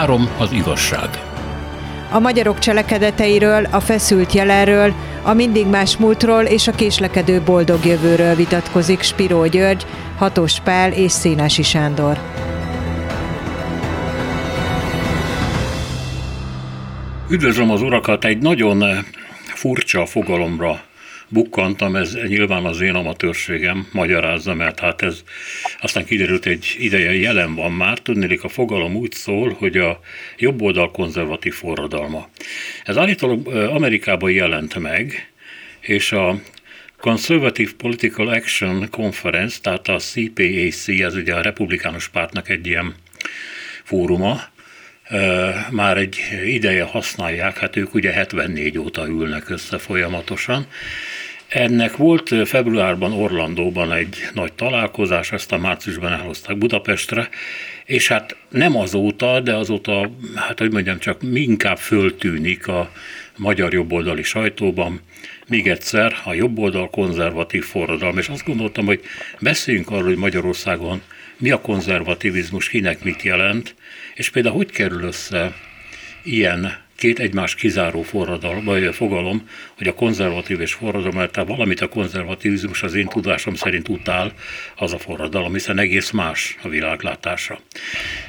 Három az igazság. A magyarok cselekedeteiről, a feszült jelenről, a mindig más múltról és a késlekedő boldog jövőről vitatkozik Spiró György, Hatos Pál és Szénási Sándor. Üdvözlöm az urakat, egy nagyon furcsa fogalomra bukkantam, ez nyilván az én amatőrségem magyarázza, mert hát ez aztán kiderült egy ideje jelen van már, tudnélik a fogalom úgy szól, hogy a jobboldal konzervatív forradalma. Ez állítólag Amerikában jelent meg, és a Conservative Political Action Conference, tehát a CPAC, ez ugye a republikánus pártnak egy ilyen fóruma, már egy ideje használják, hát ők ugye 74 óta ülnek össze folyamatosan, ennek volt februárban Orlandóban egy nagy találkozás, aztán márciusban elhozták Budapestre, és hát nem azóta, de azóta, hát hogy mondjam, csak inkább föltűnik a magyar jobboldali sajtóban, még egyszer a jobboldal konzervatív forradalom, és azt gondoltam, hogy beszéljünk arról, hogy Magyarországon mi a konzervativizmus, kinek mit jelent, és például hogy kerül össze ilyen két egymás kizáró forradalom, vagy fogalom, hogy a konzervatív és forradalom, mert ha valamit a konzervativizmus az én tudásom szerint utál, az a forradalom, hiszen egész más a világlátása.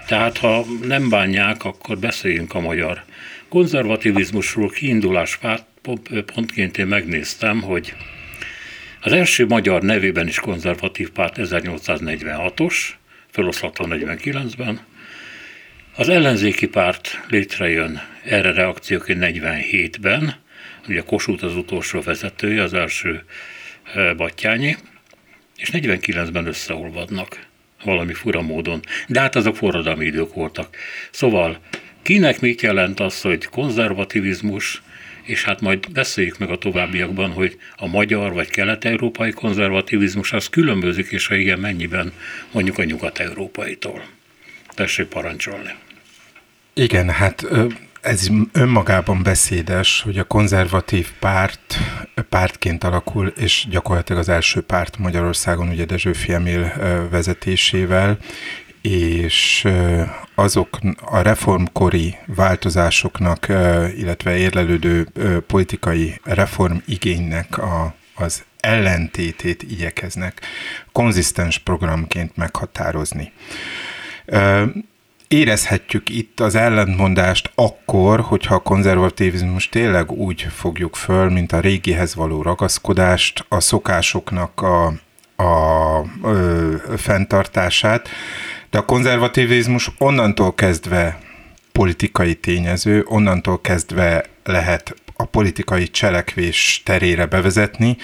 Tehát ha nem bánják, akkor beszéljünk a magyar konzervativizmusról kiindulás pontként én megnéztem, hogy az első magyar nevében is konzervatív párt 1846-os, feloszlatva 49-ben, az ellenzéki párt létrejön erre reakcióként 47-ben, ugye Kossuth az utolsó vezetője, az első eh, Battyányi, és 49-ben összeolvadnak valami fura módon. De hát azok forradalmi idők voltak. Szóval kinek mit jelent az, hogy konzervativizmus, és hát majd beszéljük meg a továbbiakban, hogy a magyar vagy kelet-európai konzervativizmus az különbözik, és ha igen, mennyiben mondjuk a nyugat-európaitól. Tessék parancsolni. Igen, hát ez önmagában beszédes, hogy a konzervatív párt pártként alakul, és gyakorlatilag az első párt Magyarországon, ugye Dezső Fiemil vezetésével, és azok a reformkori változásoknak, illetve érlelődő politikai reformigénynek a, az ellentétét igyekeznek konzisztens programként meghatározni érezhetjük itt az ellentmondást akkor, hogyha a konzervativizmus tényleg úgy fogjuk föl, mint a régihez való ragaszkodást, a szokásoknak a, a ö, fenntartását, de a konzervativizmus onnantól kezdve politikai tényező, onnantól kezdve lehet a politikai cselekvés terére bevezetni,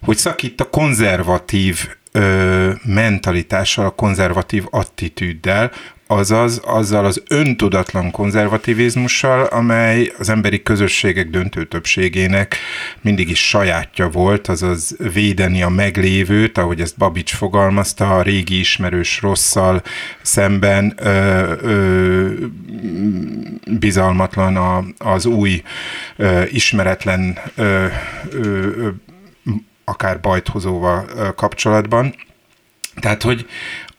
hogy szakít a konzervatív ö, mentalitással, a konzervatív attitűddel, azaz azzal az öntudatlan konzervativizmussal, amely az emberi közösségek döntő többségének mindig is sajátja volt, azaz védeni a meglévőt, ahogy ezt Babics fogalmazta, a régi ismerős rosszal szemben ö, ö, bizalmatlan a, az új ö, ismeretlen ö, ö, akár bajthozóval kapcsolatban. Tehát, hogy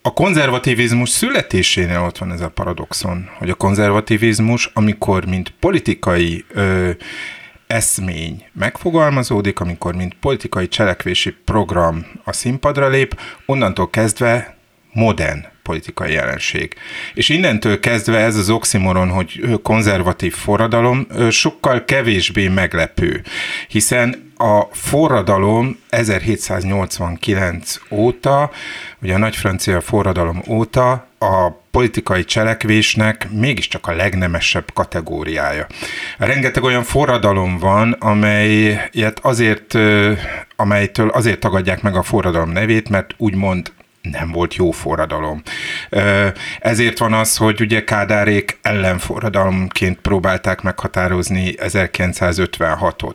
a konzervativizmus születésénél ott van ez a paradoxon, hogy a konzervativizmus, amikor mint politikai ö, eszmény megfogalmazódik, amikor mint politikai cselekvési program a színpadra lép, onnantól kezdve modern politikai jelenség. És innentől kezdve ez az oximoron, hogy konzervatív forradalom sokkal kevésbé meglepő, hiszen a forradalom 1789 óta, ugye a nagy francia forradalom óta a politikai cselekvésnek mégiscsak a legnemesebb kategóriája. Rengeteg olyan forradalom van, amelyet azért, amelytől azért tagadják meg a forradalom nevét, mert úgymond nem volt jó forradalom. Ezért van az, hogy ugye Kádárék ellenforradalomként próbálták meghatározni 1956-ot.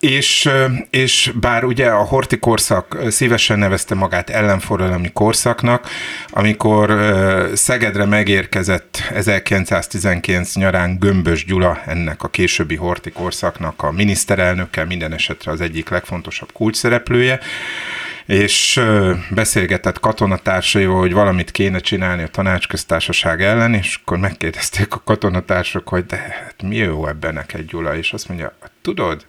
És, és bár ugye a Horti korszak szívesen nevezte magát ellenforradalmi korszaknak, amikor Szegedre megérkezett 1919 nyarán Gömbös Gyula, ennek a későbbi Horti korszaknak a miniszterelnöke, minden esetre az egyik legfontosabb kulcsszereplője, és beszélgetett katonatársaival, hogy valamit kéne csinálni a tanácsköztársaság ellen, és akkor megkérdezték a katonatársak, hogy de hát mi jó ebben neked, Gyula, és azt mondja, tudod,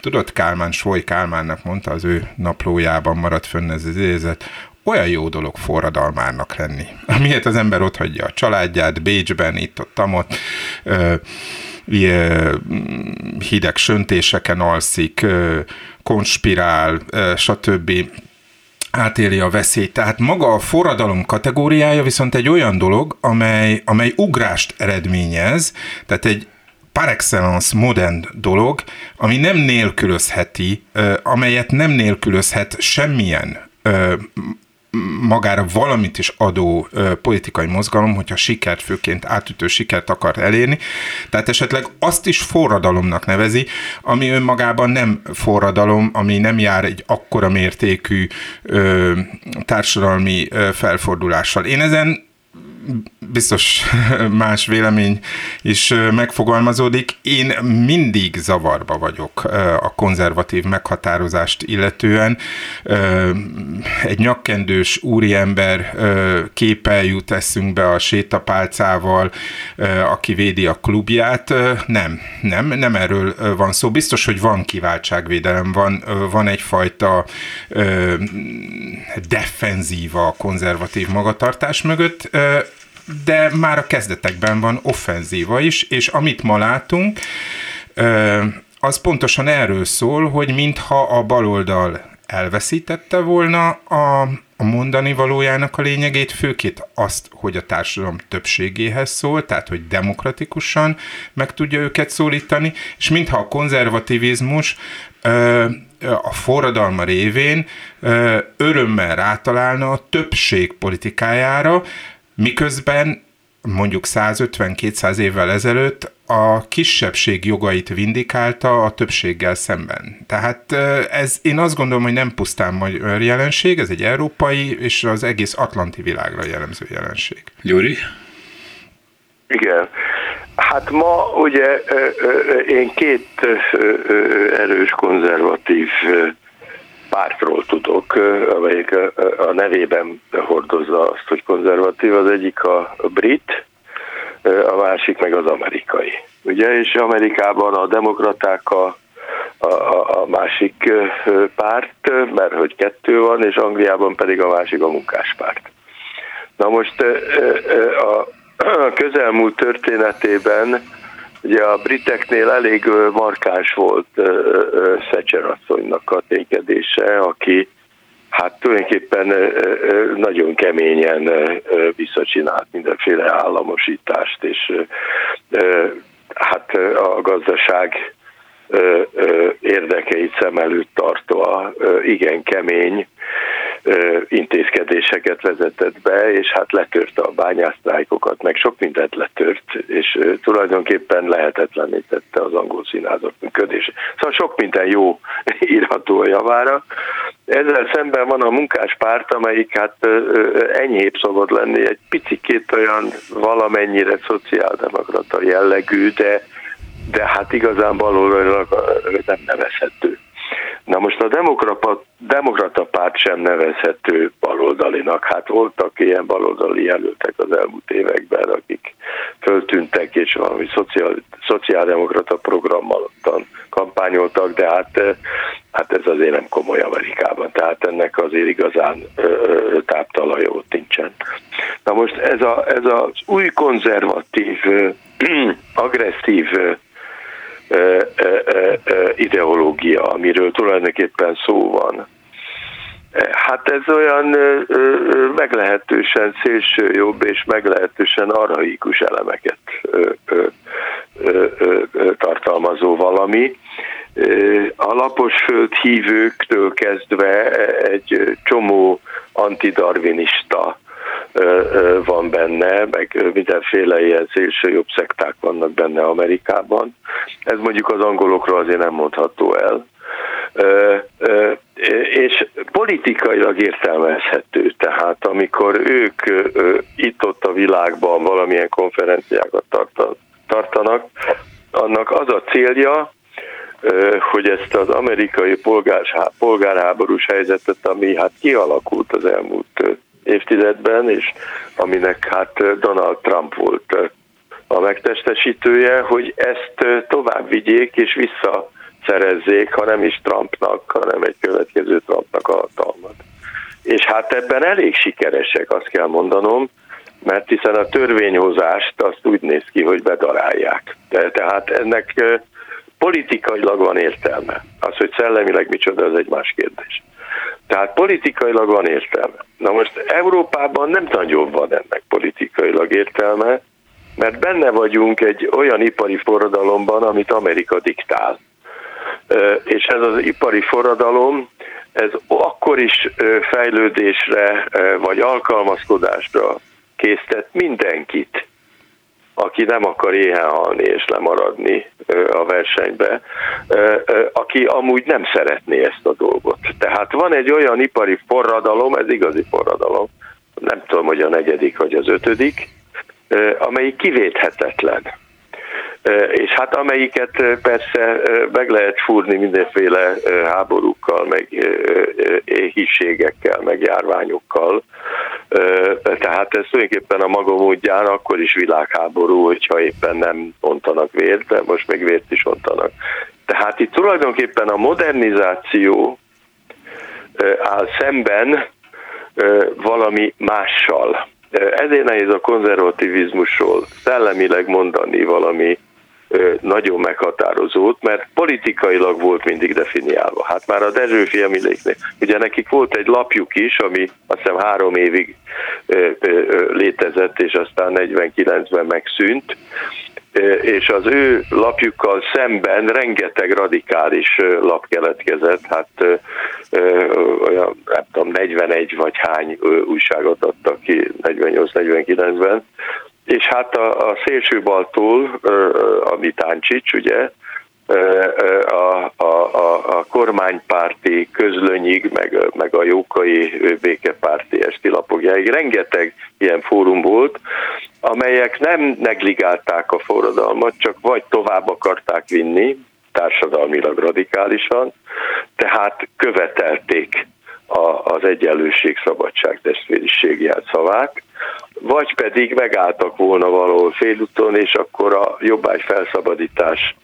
tudod Kálmán, Soly Kálmánnak mondta, az ő naplójában maradt fönn ez az idézet, olyan jó dolog forradalmárnak lenni. Amiért az ember ott hagyja a családját, Bécsben, itt, ott, ott, hideg söntéseken alszik, konspirál, stb átéli a veszélyt. Tehát maga a forradalom kategóriája viszont egy olyan dolog, amely, amely ugrást eredményez, tehát egy par excellence modern dolog, ami nem nélkülözheti, amelyet nem nélkülözhet semmilyen magára valamit is adó ö, politikai mozgalom, hogyha sikert, főként átütő sikert akar elérni. Tehát esetleg azt is forradalomnak nevezi, ami önmagában nem forradalom, ami nem jár egy akkora mértékű ö, társadalmi ö, felfordulással. Én ezen biztos más vélemény is megfogalmazódik. Én mindig zavarba vagyok a konzervatív meghatározást illetően. Egy nyakkendős úriember képe jut eszünkbe a sétapálcával, aki védi a klubját. Nem, nem, nem erről van szó. Biztos, hogy van kiváltságvédelem, van, van egyfajta defenzíva konzervatív magatartás mögött de már a kezdetekben van offenzíva is, és amit ma látunk, az pontosan erről szól, hogy mintha a baloldal elveszítette volna a, a mondani valójának a lényegét, főként azt, hogy a társadalom többségéhez szól, tehát hogy demokratikusan meg tudja őket szólítani, és mintha a konzervativizmus a forradalma révén örömmel rátalálna a többség politikájára, miközben mondjuk 150-200 évvel ezelőtt a kisebbség jogait vindikálta a többséggel szemben. Tehát ez én azt gondolom, hogy nem pusztán magyar jelenség, ez egy európai és az egész atlanti világra jellemző jelenség. Gyuri? Igen. Hát ma ugye én két erős konzervatív pártról tudok, amelyik a nevében hordozza azt, hogy konzervatív. Az egyik a brit, a másik meg az amerikai. Ugye, és Amerikában a demokraták a, a, a másik párt, mert hogy kettő van, és Angliában pedig a másik a munkáspárt. Na most a közelmúlt történetében Ugye a briteknél elég markáns volt Szecser asszonynak a ténykedése, aki hát tulajdonképpen nagyon keményen visszacsinált mindenféle államosítást, és hát a gazdaság érdekeit szem előtt tartva igen kemény intézkedéseket vezetett be, és hát letörte a bányásztrájkokat, meg sok mindent letört, és tulajdonképpen lehetetlenítette tette az angol színházak működését. Szóval sok minden jó írható a javára. Ezzel szemben van a munkáspárt, amelyik hát enyhébb szokott lenni, egy picikét olyan valamennyire szociáldemokrata jellegű, de de hát igazán baloldalilag nem nevezhető. Na most a demokrata, demokrata párt sem nevezhető baloldalinak. Hát voltak ilyen baloldali jelöltek az elmúlt években, akik föltűntek és valami szociál, szociáldemokrata programmal kampányoltak, de hát, hát ez azért nem komoly Amerikában, tehát ennek azért igazán táptalaja ott nincsen. Na most ez, a, ez az új konzervatív, agresszív ideológia, amiről tulajdonképpen szó van. Hát ez olyan meglehetősen szélső jobb és meglehetősen arhaikus elemeket tartalmazó valami. A lapos föld hívőktől kezdve egy csomó antidarvinista van benne, meg mindenféle ilyen szélső jobb szekták vannak benne Amerikában. Ez mondjuk az angolokról azért nem mondható el. És politikailag értelmezhető, tehát amikor ők itt-ott a világban valamilyen konferenciákat tartanak, annak az a célja, hogy ezt az amerikai polgárháborús helyzetet, ami hát kialakult az elmúlt évtizedben, és aminek hát Donald Trump volt a megtestesítője, hogy ezt tovább vigyék és visszaszerezzék, ha nem is Trumpnak, hanem egy következő Trumpnak a hatalmat. És hát ebben elég sikeresek, azt kell mondanom, mert hiszen a törvényhozást azt úgy néz ki, hogy bedarálják. Tehát ennek politikailag van értelme. Az, hogy szellemileg micsoda, az egy más kérdés. Tehát politikailag van értelme. Na most Európában nem nagyon van ennek politikailag értelme, mert benne vagyunk egy olyan ipari forradalomban, amit Amerika diktál. És ez az ipari forradalom, ez akkor is fejlődésre vagy alkalmazkodásra késztet mindenkit, aki nem akar éhen halni és lemaradni a versenybe, aki amúgy nem szeretné ezt a dolgot. Tehát van egy olyan ipari forradalom, ez igazi forradalom, nem tudom, hogy a negyedik vagy az ötödik, amelyik kivéthetetlen. És hát amelyiket persze meg lehet fúrni mindenféle háborúkkal, meg éhíségekkel, meg járványokkal. Tehát ez tulajdonképpen a maga módján akkor is világháború, hogyha éppen nem ontanak vért, de most meg vért is ontanak. Tehát itt tulajdonképpen a modernizáció áll szemben valami mással. Ezért nehéz a konzervativizmusról szellemileg mondani valami nagyon meghatározót, mert politikailag volt mindig definiálva. Hát már a Dezsőfi Emiléknél, ugye nekik volt egy lapjuk is, ami azt hiszem három évig létezett, és aztán 49-ben megszűnt, és az ő lapjukkal szemben rengeteg radikális lap keletkezett, hát olyan, nem tudom, 41 vagy hány újságot adtak ki 48-49-ben, és hát a, a szélsőbaltól, a Vitáncsics, ugye, a, a, a, a kormánypárti közlönyig, meg, meg a jókai békepárti esti lapokjáig. Rengeteg ilyen fórum volt, amelyek nem negligálták a forradalmat, csak vagy tovább akarták vinni, társadalmilag radikálisan, tehát követelték a, az egyenlőség, szabadság, testvériség jelszavát, vagy pedig megálltak volna valahol félúton, és akkor a jobbágy felszabadítás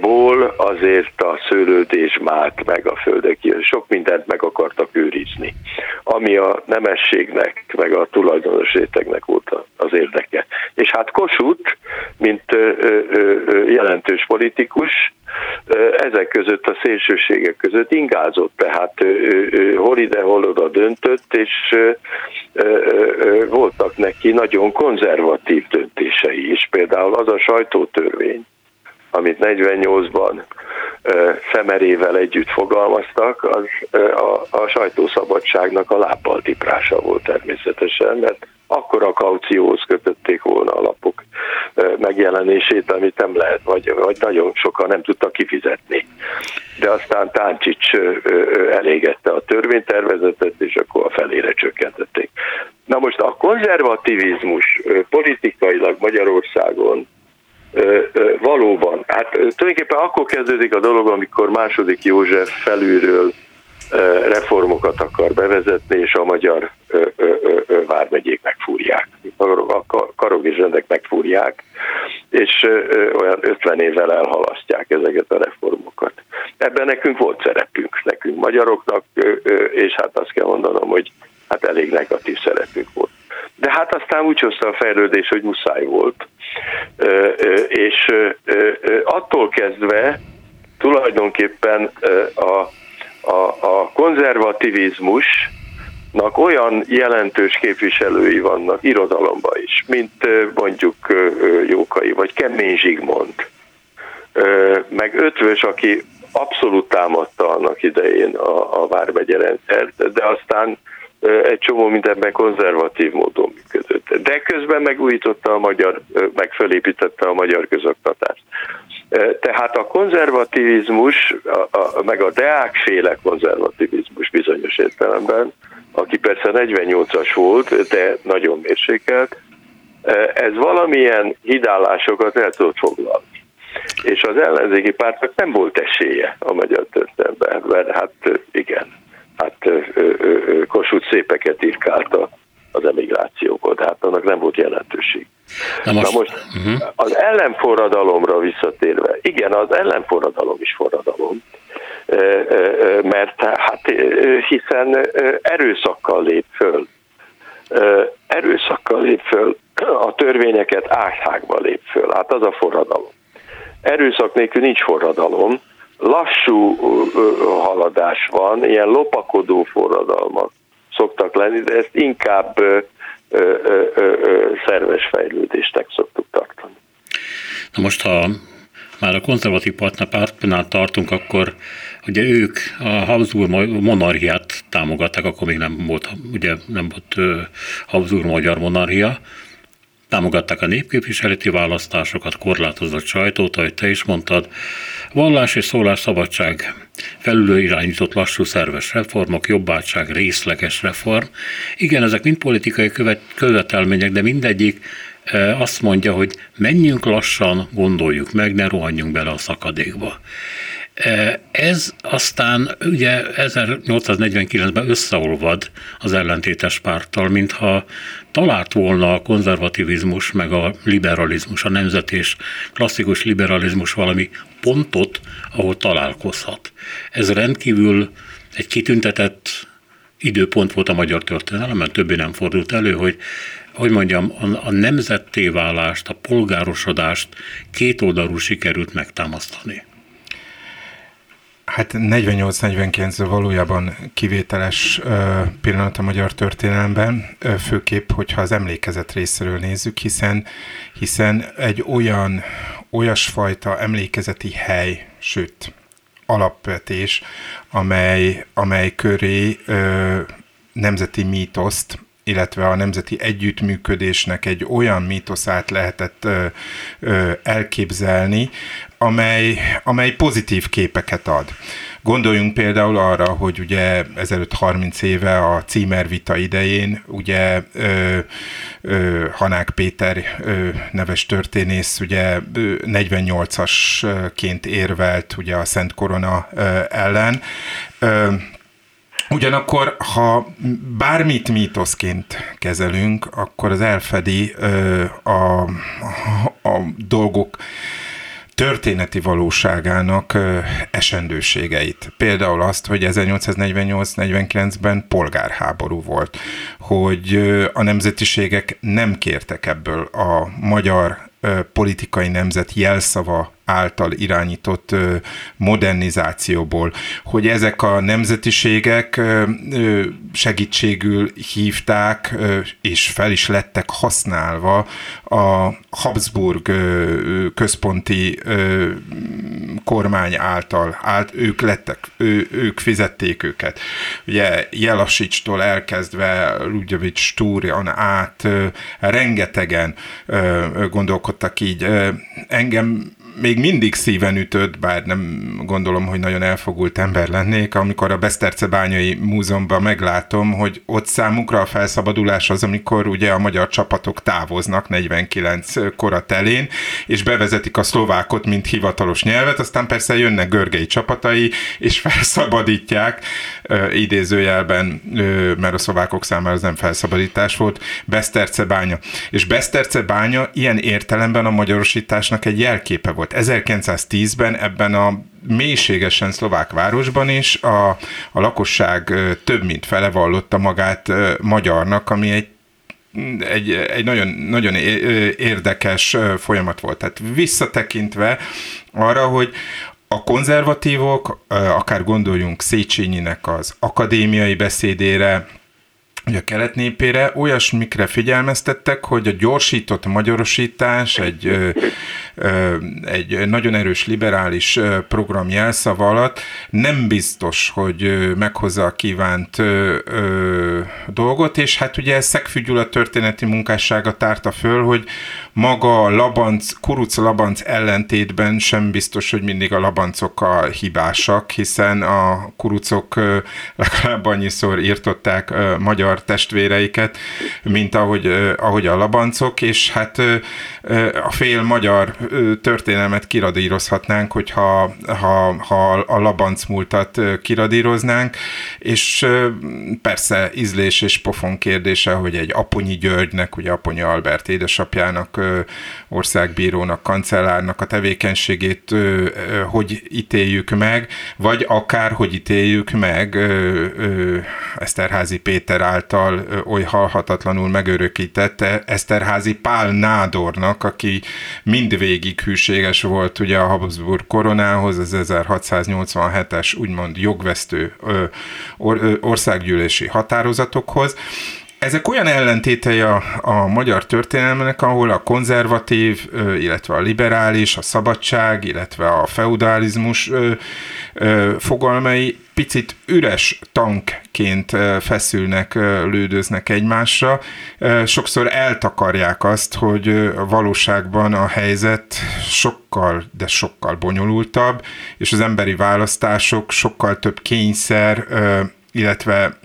ból azért a szőlődés mált meg a földeki, sok mindent meg akartak őrizni, ami a nemességnek, meg a tulajdonos rétegnek volt az érdeke. És hát Kossuth, mint jelentős politikus, ezek között a szélsőségek között ingázott, tehát hol ide, hol oda döntött, és voltak neki nagyon konzervatív döntései is, például az a sajtótörvény, amit 48-ban szemerével együtt fogalmaztak, az a, a sajtószabadságnak a lábbal tiprása volt természetesen, mert akkor a kaucióhoz kötötték volna a lapok megjelenését, amit nem lehet, vagy, vagy nagyon sokan nem tudtak kifizetni. De aztán Táncsics elégette a törvénytervezetet, és akkor a felére csökkentették. Na most a konzervativizmus politikailag Magyarországon valóban, hát tulajdonképpen akkor kezdődik a dolog, amikor második József felülről reformokat akar bevezetni, és a magyar vármegyék megfúrják. A karog és rendek megfúrják, és olyan 50 évvel elhalasztják ezeket a reformokat. Ebben nekünk volt szerepünk, nekünk magyaroknak, és hát azt kell mondanom, hogy hát elég negatív szerepünk volt. De hát aztán úgy hozta a fejlődés, hogy muszáj volt. És attól kezdve tulajdonképpen a, a, a konzervativizmusnak olyan jelentős képviselői vannak irodalomban is, mint mondjuk Jókai, vagy Kemény Zsigmond, meg Ötvös, aki abszolút támadta annak idején a, a vármegye rendszert, de aztán egy csomó mindenben konzervatív módon működött. De közben megújította a magyar, meg felépítette a magyar közoktatást. Tehát a konzervativizmus, a, a, meg a deákféle konzervativizmus bizonyos értelemben, aki persze 48-as volt, de nagyon mérsékelt, ez valamilyen hidállásokat el tudott foglalni. és az ellenzéki pártnak nem volt esélye a magyar történelemben, mert hát igen, hát Kossuth szépeket irkálta az emigrációkot, hát annak nem volt jelentőség. Na most, Na most uh-huh. az ellenforradalomra visszatérve, igen, az ellenforradalom is forradalom, mert hát hiszen erőszakkal lép föl. Erőszakkal lép föl, a törvényeket ághágba lép föl. Hát az a forradalom. Erőszak nélkül nincs forradalom, lassú haladás van, ilyen lopakodó forradalmak szoktak lenni, de ezt inkább szerves fejlődésnek szoktuk tartani. Na most, ha már a konzervatív pártnál tartunk, akkor ugye ők a Habsburg monarchiát támogatták, akkor még nem volt, ugye nem volt Habsburg magyar monarchia, támogatták a népképviseleti választásokat, korlátozott sajtót, ahogy te is mondtad, vallás és szabadság, felülő irányított lassú szerves reformok, jobbátság, részleges reform. Igen, ezek mind politikai követ, követelmények, de mindegyik azt mondja, hogy menjünk lassan, gondoljuk meg, ne rohanjunk bele a szakadékba. Ez aztán ugye 1849-ben összeolvad az ellentétes párttal, mintha talált volna a konzervativizmus, meg a liberalizmus, a nemzet és klasszikus liberalizmus valami pontot, ahol találkozhat. Ez rendkívül egy kitüntetett időpont volt a magyar történelemben, többé nem fordult elő, hogy hogy mondjam, a, a nemzetté válást, a polgárosodást kétoldalú sikerült megtámasztani. Hát 48-49 valójában kivételes pillanat a magyar történelemben, főképp, hogyha az emlékezet részéről nézzük, hiszen, hiszen egy olyan, olyasfajta emlékezeti hely, sőt, alapvetés, amely, amely köré ö, nemzeti mítoszt illetve a nemzeti együttműködésnek egy olyan mítoszát lehetett ö, ö, elképzelni, amely, amely pozitív képeket ad. Gondoljunk például arra, hogy ugye ezelőtt 30 éve a címervita idején ugye ö, ö, Hanák Péter ö, neves történész ugye 48-asként érvelt ugye a Szent Korona ö, ellen. Ö, Ugyanakkor, ha bármit mítoszként kezelünk, akkor az elfedi ö, a, a dolgok történeti valóságának esendőségeit. Például azt, hogy 1848-49-ben polgárháború volt, hogy a nemzetiségek nem kértek ebből a magyar politikai nemzet jelszava által irányított modernizációból, hogy ezek a nemzetiségek segítségül hívták, és fel is lettek használva a Habsburg központi kormány által, ált, ők lettek, ők fizették őket. Ugye Jelasicstól elkezdve Ludjovics Túrian át rengetegen gondolkodtak így. Engem még mindig szíven ütött, bár nem gondolom, hogy nagyon elfogult ember lennék, amikor a Beszterce bányai múzeumban meglátom, hogy ott számukra a felszabadulás az, amikor ugye a magyar csapatok távoznak 49 kora telén, és bevezetik a szlovákot, mint hivatalos nyelvet, aztán persze jönnek görgei csapatai, és felszabadítják, idézőjelben, mert a szlovákok számára ez nem felszabadítás volt, Beszterce bánya. És Beszterce bánya ilyen értelemben a magyarosításnak egy jelképe volt. 1910-ben ebben a mélységesen szlovák városban is a, a lakosság több mint fele vallotta magát magyarnak, ami egy egy, egy nagyon, nagyon érdekes folyamat volt. Tehát visszatekintve arra, hogy a konzervatívok, akár gondoljunk Széchenyinek az akadémiai beszédére, hogy a kelet népére olyasmikre figyelmeztettek, hogy a gyorsított magyarosítás egy, egy nagyon erős liberális program jelszava alatt. Nem biztos, hogy meghozza a kívánt dolgot, és hát ugye Szegfű Gyula történeti munkássága tárta föl, hogy maga a labanc, kuruc labanc ellentétben sem biztos, hogy mindig a labancok a hibásak, hiszen a kurucok legalább annyiszor írtották magyar testvéreiket, mint ahogy, ahogy a labancok, és hát a fél magyar történelmet kiradírozhatnánk, hogyha ha, ha a labanc múltat kiradíroznánk, és persze ízlés és pofon kérdése, hogy egy Aponyi Györgynek, ugye Aponyi Albert édesapjának, országbírónak, kancellárnak a tevékenységét hogy ítéljük meg, vagy akár hogy ítéljük meg Eszterházi Péter által oly halhatatlanul megörökítette Eszterházi Pál Nádornak, aki mindvégig hűséges volt ugye a Habsburg koronához, az 1687-es úgymond jogvesztő országgyűlési határozatokhoz, ezek olyan ellentétei a, a magyar történelmnek, ahol a konzervatív, illetve a liberális, a szabadság, illetve a feudalizmus fogalmai picit üres tankként feszülnek, lődöznek egymásra. Sokszor eltakarják azt, hogy valóságban a helyzet sokkal, de sokkal bonyolultabb, és az emberi választások sokkal több kényszer, illetve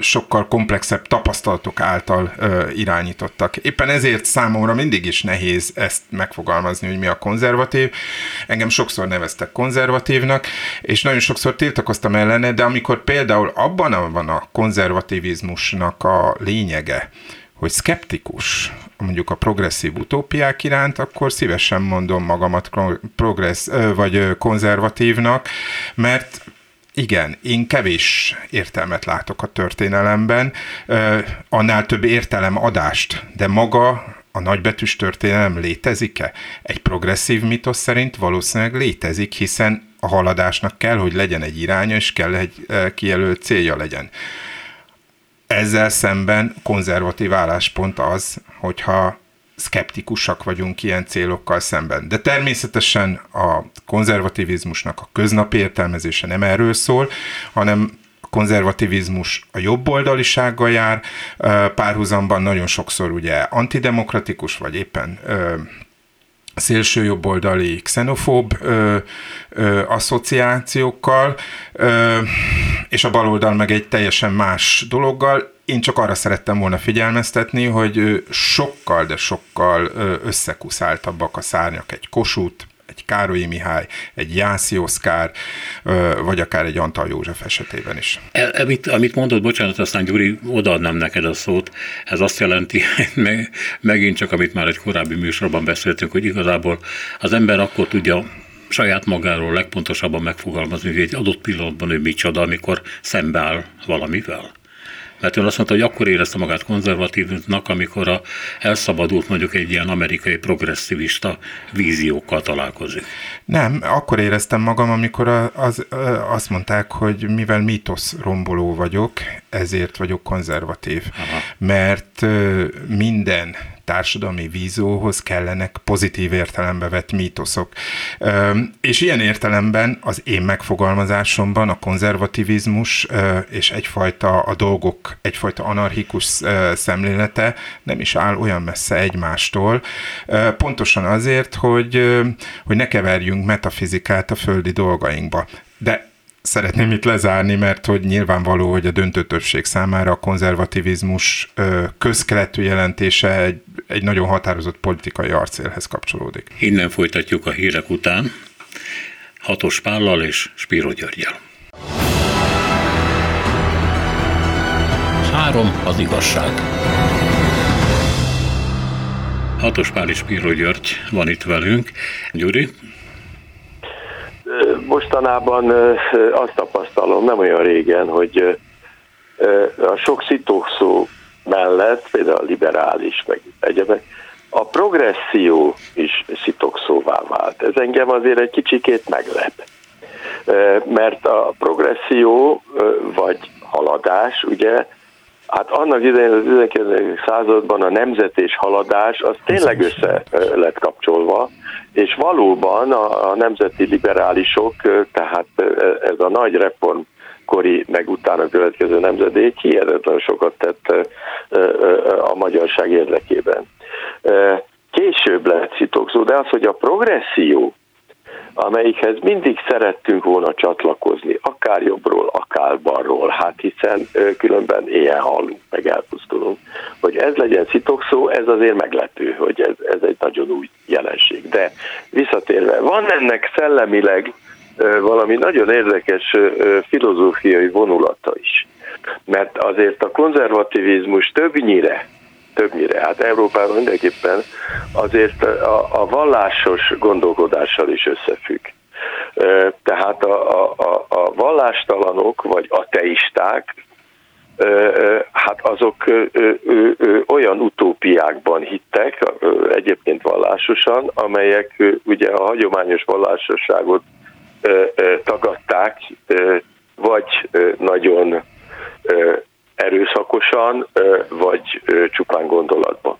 sokkal komplexebb tapasztalatok által irányítottak. Éppen ezért számomra mindig is nehéz ezt megfogalmazni, hogy mi a konzervatív. Engem sokszor neveztek konzervatívnak, és nagyon sokszor tiltakoztam ellene, de amikor például abban van a konzervativizmusnak a lényege, hogy skeptikus mondjuk a progresszív utópiák iránt, akkor szívesen mondom magamat progressz, vagy konzervatívnak, mert igen, én kevés értelmet látok a történelemben, annál több értelem adást, de maga a nagybetűs történelem létezik-e? Egy progresszív mitosz szerint valószínűleg létezik, hiszen a haladásnak kell, hogy legyen egy iránya, és kell egy kijelölt célja legyen. Ezzel szemben konzervatív álláspont az, hogyha szkeptikusak vagyunk ilyen célokkal szemben. De természetesen a konzervativizmusnak a köznapi értelmezése nem erről szól, hanem konzervativizmus a jobboldalisággal jár, párhuzamban nagyon sokszor ugye antidemokratikus, vagy éppen szélső jobboldali xenofób ö, ö, asszociációkkal, ö, és a baloldal meg egy teljesen más dologgal én csak arra szerettem volna figyelmeztetni, hogy sokkal, de sokkal összekuszáltabbak a szárnyak egy Kossuth, egy Károlyi Mihály, egy Jászi Oszkár, vagy akár egy Antal József esetében is. E, amit, amit mondod, bocsánat, aztán Gyuri, odaadnám neked a szót, ez azt jelenti, meg, megint csak, amit már egy korábbi műsorban beszéltünk, hogy igazából az ember akkor tudja saját magáról legpontosabban megfogalmazni, hogy egy adott pillanatban ő micsoda, amikor szembeáll valamivel. Mert ön azt mondta, hogy akkor érezte magát konzervatívnak, amikor a elszabadult mondjuk egy ilyen amerikai progresszivista víziókkal találkozik. Nem, akkor éreztem magam, amikor az, azt mondták, hogy mivel mítosz romboló vagyok, ezért vagyok konzervatív. Aha. Mert minden társadalmi vízóhoz kellenek pozitív értelembe vett mítoszok. És ilyen értelemben az én megfogalmazásomban a konzervativizmus és egyfajta a dolgok, egyfajta anarchikus szemlélete nem is áll olyan messze egymástól. Pontosan azért, hogy, hogy ne keverjünk metafizikát a földi dolgainkba. De szeretném itt lezárni, mert hogy nyilvánvaló, hogy a döntő többség számára a konzervativizmus közkeletű jelentése egy, egy nagyon határozott politikai arcélhez kapcsolódik. Innen folytatjuk a hírek után Hatos Pállal és Spiro Györgyel. Három az igazság. Hatos Pál és Spiro György van itt velünk. Gyuri, mostanában azt tapasztalom, nem olyan régen, hogy a sok szitókszó mellett, például a liberális, meg egyebek, a progresszió is szitokszóvá vált. Ez engem azért egy kicsikét meglep. Mert a progresszió, vagy haladás, ugye, hát annak idején az 19. században a nemzet és haladás az tényleg össze lett kapcsolva, és valóban a, a nemzeti liberálisok, tehát ez a nagy reform kori, meg utána következő nemzedék hihetetlen sokat tett a magyarság érdekében. Később lett szitokszó, de az, hogy a progresszió, amelyikhez mindig szerettünk volna csatlakozni, akár jobbról, akár balról, hát hiszen különben ilyen hallunk, meg elpusztulunk. Hogy ez legyen szitokszó, ez azért meglepő, hogy ez, ez egy nagyon új jelenség. De visszatérve, van ennek szellemileg valami nagyon érdekes filozófiai vonulata is. Mert azért a konzervativizmus többnyire, többnyire, hát Európában mindenképpen azért a, a vallásos gondolkodással is összefügg. Tehát a, a, a vallástalanok vagy ateisták, hát azok olyan utópiákban hittek, egyébként vallásosan, amelyek ugye a hagyományos vallásosságot tagadták, vagy nagyon erőszakosan, vagy csupán gondolatban.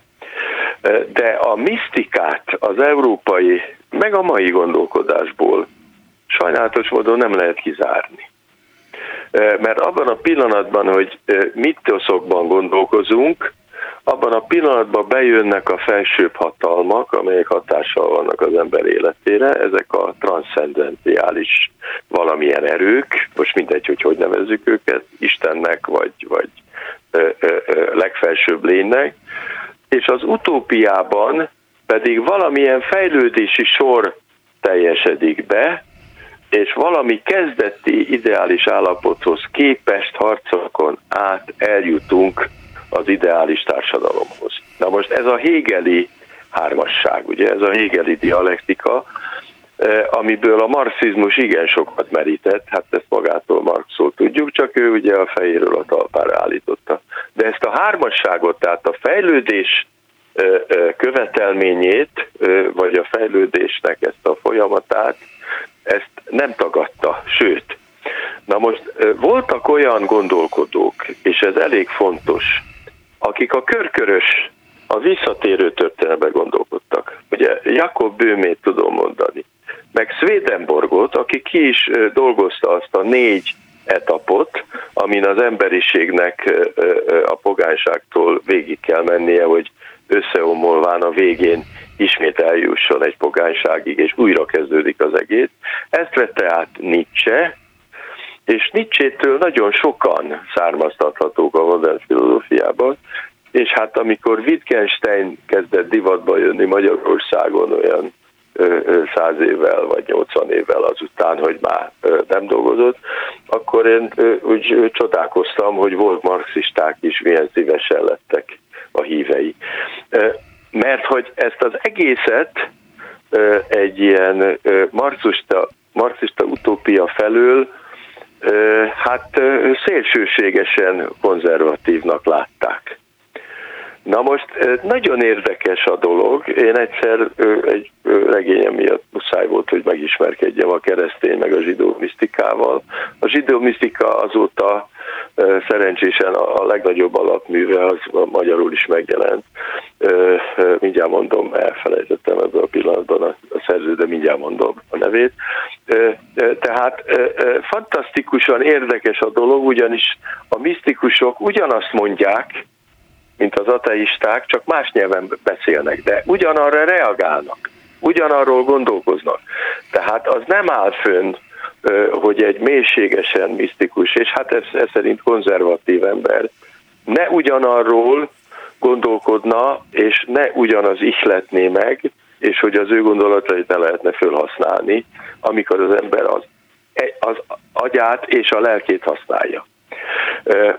De a misztikát az európai, meg a mai gondolkodásból sajnálatos módon nem lehet kizárni. Mert abban a pillanatban, hogy mit toszokban gondolkozunk, abban a pillanatban bejönnek a felsőbb hatalmak, amelyek hatással vannak az ember életére, ezek a transzcendentiális valamilyen erők, most mindegy, hogy hogy nevezzük őket, Istennek vagy, vagy ö, ö, ö, legfelsőbb lénynek, és az utópiában pedig valamilyen fejlődési sor teljesedik be, és valami kezdeti ideális állapothoz képest harcokon át eljutunk az ideális társadalomhoz. Na most ez a hégeli hármasság, ugye ez a hégeli dialektika, eh, amiből a marxizmus igen sokat merített, hát ezt magától Marxról tudjuk, csak ő ugye a fejéről a talpára állította. De ezt a hármasságot, tehát a fejlődés eh, eh, követelményét, vagy a fejlődésnek ezt a folyamatát, ezt nem tagadta, sőt. Na most voltak olyan gondolkodók, és ez elég fontos, akik a körkörös, a visszatérő történetbe gondolkodtak. Ugye Jakob Bőmét tudom mondani, meg Swedenborgot, aki ki is dolgozta azt a négy etapot, amin az emberiségnek a pogányságtól végig kell mennie, hogy összeomolván a végén ismét eljusson egy pogányságig, és újra kezdődik az egész. Ezt vette át Nietzsche, és Nietzsétől nagyon sokan származtathatók a modern filozófiában, és hát amikor Wittgenstein kezdett divatba jönni Magyarországon olyan száz évvel vagy 80 évvel azután, hogy már nem dolgozott, akkor én úgy csodálkoztam, hogy volt marxisták is milyen szívesen lettek a hívei. Mert hogy ezt az egészet egy ilyen marxista, marxista utópia felől hát szélsőségesen konzervatívnak látták. Na most nagyon érdekes a dolog. Én egyszer egy regényem miatt muszáj volt, hogy megismerkedjem a keresztény meg a zsidó misztikával. A zsidó misztika azóta szerencsésen a legnagyobb alapműve, az magyarul is megjelent. Mindjárt mondom, elfelejtettem ebben a pillanatban a szerző, de mindjárt mondom a nevét. Tehát fantasztikusan érdekes a dolog, ugyanis a misztikusok ugyanazt mondják, mint az ateisták, csak más nyelven beszélnek, de ugyanarra reagálnak, ugyanarról gondolkoznak. Tehát az nem áll fönn, hogy egy mélységesen misztikus, és hát ez, ez szerint konzervatív ember ne ugyanarról gondolkodna, és ne ugyanaz ihletné meg, és hogy az ő gondolatait ne lehetne felhasználni, amikor az ember az, az agyát és a lelkét használja.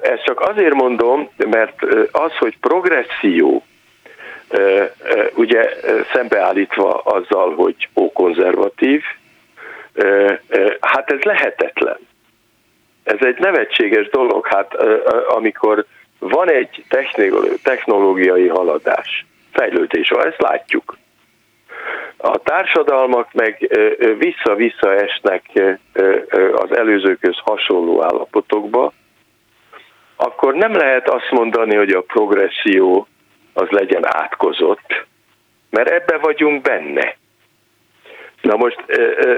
Ezt csak azért mondom, mert az, hogy progresszió, ugye szembeállítva azzal, hogy ókonzervatív, hát ez lehetetlen. Ez egy nevetséges dolog, hát amikor van egy technológiai haladás, fejlődés, ezt látjuk. A társadalmak meg vissza-vissza esnek az előzőköz hasonló állapotokba, akkor nem lehet azt mondani, hogy a progresszió az legyen átkozott, mert ebbe vagyunk benne. Na most,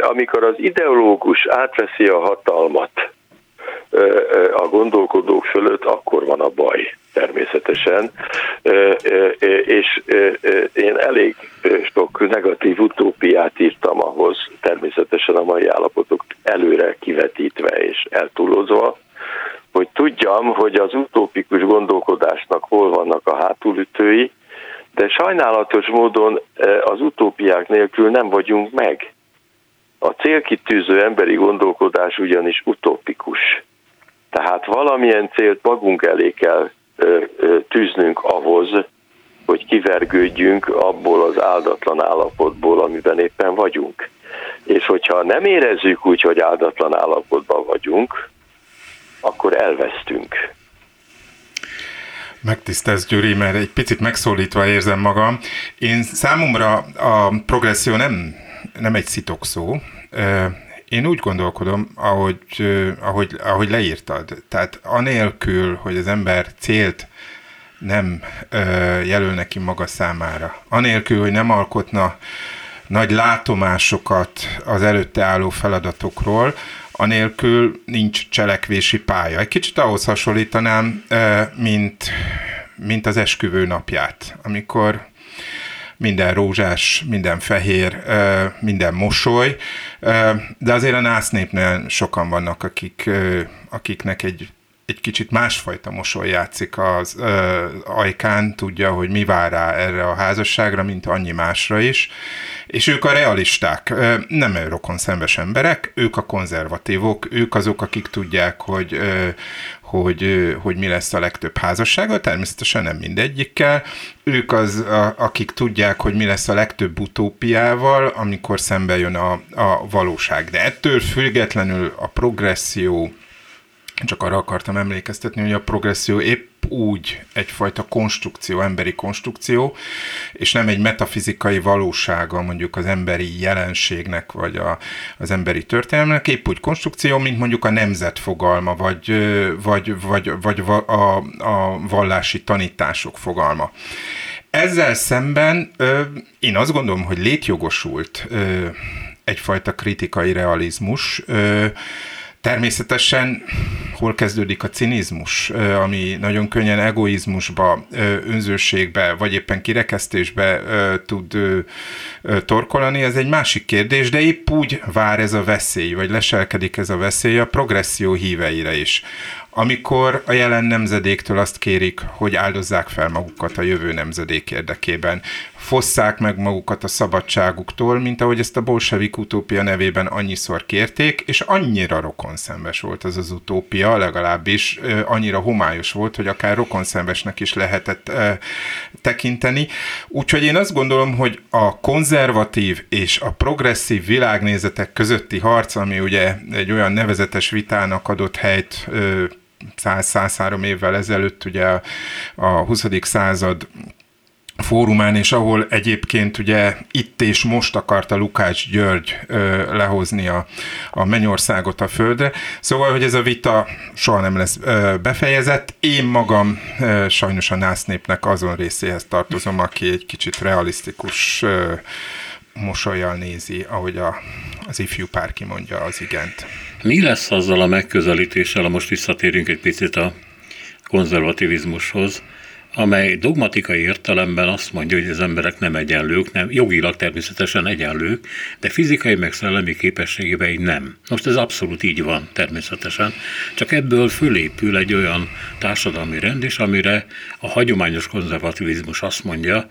amikor az ideológus átveszi a hatalmat a gondolkodók fölött, akkor van a baj természetesen, és én elég sok negatív utópiát írtam ahhoz, természetesen a mai állapotok előre kivetítve és eltúlozva, hogy tudjam, hogy az utópikus gondolkodásnak hol vannak a hátulütői, de sajnálatos módon az utópiák nélkül nem vagyunk meg. A célkitűző emberi gondolkodás ugyanis utópikus. Tehát valamilyen célt magunk elé kell tűznünk ahhoz, hogy kivergődjünk abból az áldatlan állapotból, amiben éppen vagyunk. És hogyha nem érezzük úgy, hogy áldatlan állapotban vagyunk, akkor elvesztünk. Megtisztelsz, Gyuri, mert egy picit megszólítva érzem magam. Én számomra a progresszió nem, nem egy szó. Én úgy gondolkodom, ahogy, ahogy, ahogy leírtad. Tehát anélkül, hogy az ember célt nem jelöl neki maga számára, anélkül, hogy nem alkotna nagy látomásokat az előtte álló feladatokról, anélkül nincs cselekvési pálya. Egy kicsit ahhoz hasonlítanám, mint, mint az esküvő napját, amikor minden rózsás, minden fehér, minden mosoly, de azért a násznépnél sokan vannak, akik, akiknek egy egy kicsit másfajta mosoly játszik az ö, ajkán, tudja, hogy mi vár rá erre a házasságra, mint annyi másra is, és ők a realisták, nem rokon szembes emberek, ők a konzervatívok, ők azok, akik tudják, hogy, hogy, hogy mi lesz a legtöbb házassága, természetesen nem mindegyikkel. Ők az, a, akik tudják, hogy mi lesz a legtöbb utópiával, amikor szembe jön a, a valóság. De ettől függetlenül a progresszió, csak arra akartam emlékeztetni, hogy a progresszió épp úgy egyfajta konstrukció, emberi konstrukció, és nem egy metafizikai valósága mondjuk az emberi jelenségnek, vagy a, az emberi történelmnek, épp úgy konstrukció, mint mondjuk a nemzet fogalma, vagy, vagy, vagy, vagy a, a vallási tanítások fogalma. Ezzel szemben én azt gondolom, hogy létjogosult egyfajta kritikai realizmus, Természetesen hol kezdődik a cinizmus, ami nagyon könnyen egoizmusba, önzőségbe, vagy éppen kirekesztésbe tud torkolani, ez egy másik kérdés, de épp úgy vár ez a veszély, vagy leselkedik ez a veszély a progresszió híveire is. Amikor a jelen nemzedéktől azt kérik, hogy áldozzák fel magukat a jövő nemzedék érdekében, fosszák meg magukat a szabadságuktól, mint ahogy ezt a bolsevik utópia nevében annyiszor kérték, és annyira rokonszembes volt az az utópia, legalábbis annyira homályos volt, hogy akár rokonszembesnek is lehetett tekinteni. Úgyhogy én azt gondolom, hogy a konzervatív és a progresszív világnézetek közötti harc, ami ugye egy olyan nevezetes vitának adott helyt 100-103 évvel ezelőtt, ugye a 20. század fórumán, és ahol egyébként ugye itt és most akarta Lukács György ö, lehozni a, a mennyországot a földre. Szóval, hogy ez a vita soha nem lesz ö, befejezett. Én magam ö, sajnos a násznépnek azon részéhez tartozom, aki egy kicsit realisztikus ö, mosolyjal nézi, ahogy a, az ifjú pár kimondja az igent. Mi lesz azzal a megközelítéssel, ha most visszatérünk egy picit a konzervativizmushoz, amely dogmatikai értelemben azt mondja, hogy az emberek nem egyenlők, nem, jogilag természetesen egyenlők, de fizikai meg szellemi képességében nem. Most ez abszolút így van, természetesen. Csak ebből fölépül egy olyan társadalmi rend is, amire a hagyományos konzervativizmus azt mondja,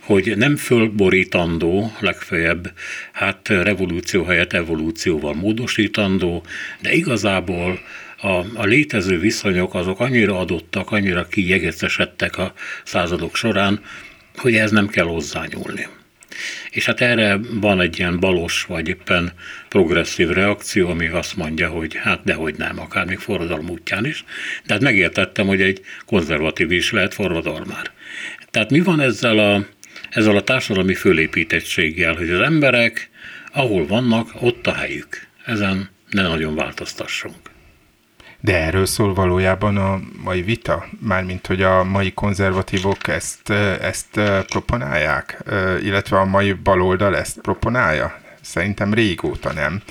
hogy nem fölborítandó, legfeljebb hát revolúció helyett evolúcióval módosítandó, de igazából a, a létező viszonyok azok annyira adottak, annyira kijegecesedtek a századok során, hogy ez nem kell hozzányúlni. És hát erre van egy ilyen balos, vagy éppen progresszív reakció, ami azt mondja, hogy hát dehogy nem, akár még forradalom útján is. De hát megértettem, hogy egy konzervatív is lehet forradalmár. Tehát mi van ezzel a, ezzel a társadalmi fölépítettséggel, hogy az emberek, ahol vannak, ott a helyük. Ezen ne nagyon változtassunk. De erről szól valójában a mai vita? Mármint, hogy a mai konzervatívok ezt, ezt proponálják, illetve a mai baloldal ezt proponálja? Szerintem régóta nem.